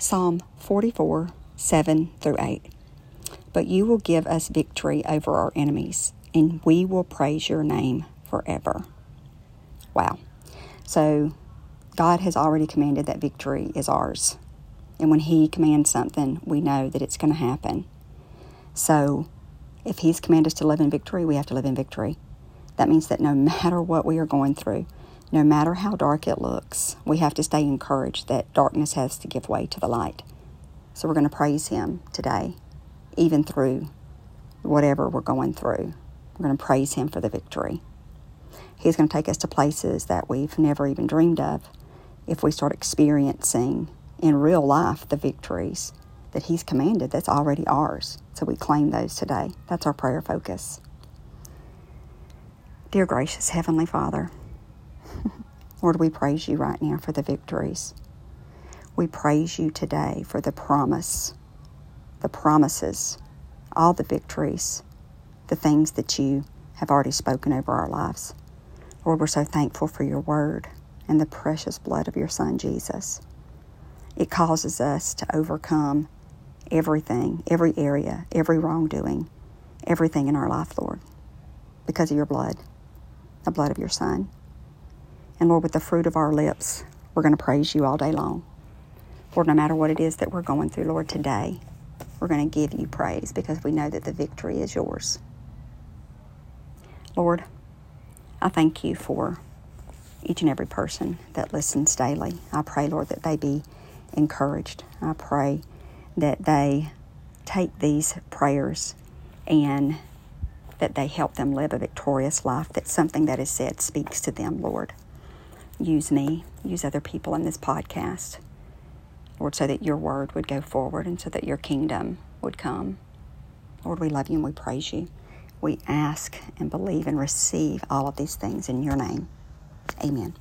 Psalm 44 7 through 8. But you will give us victory over our enemies, and we will praise your name forever. Wow. So, God has already commanded that victory is ours. And when He commands something, we know that it's going to happen. So, if He's commanded us to live in victory, we have to live in victory. That means that no matter what we are going through, no matter how dark it looks, we have to stay encouraged that darkness has to give way to the light. So we're going to praise Him today, even through whatever we're going through. We're going to praise Him for the victory. He's going to take us to places that we've never even dreamed of if we start experiencing in real life the victories that He's commanded that's already ours. So we claim those today. That's our prayer focus. Dear gracious Heavenly Father, Lord, we praise you right now for the victories. We praise you today for the promise, the promises, all the victories, the things that you have already spoken over our lives. Lord, we're so thankful for your word and the precious blood of your Son, Jesus. It causes us to overcome everything, every area, every wrongdoing, everything in our life, Lord, because of your blood, the blood of your Son. And Lord, with the fruit of our lips, we're going to praise you all day long. Lord, no matter what it is that we're going through, Lord, today, we're going to give you praise because we know that the victory is yours. Lord, I thank you for each and every person that listens daily. I pray, Lord, that they be encouraged. I pray that they take these prayers and that they help them live a victorious life, that something that is said speaks to them, Lord. Use me, use other people in this podcast, Lord, so that your word would go forward and so that your kingdom would come. Lord, we love you and we praise you. We ask and believe and receive all of these things in your name. Amen.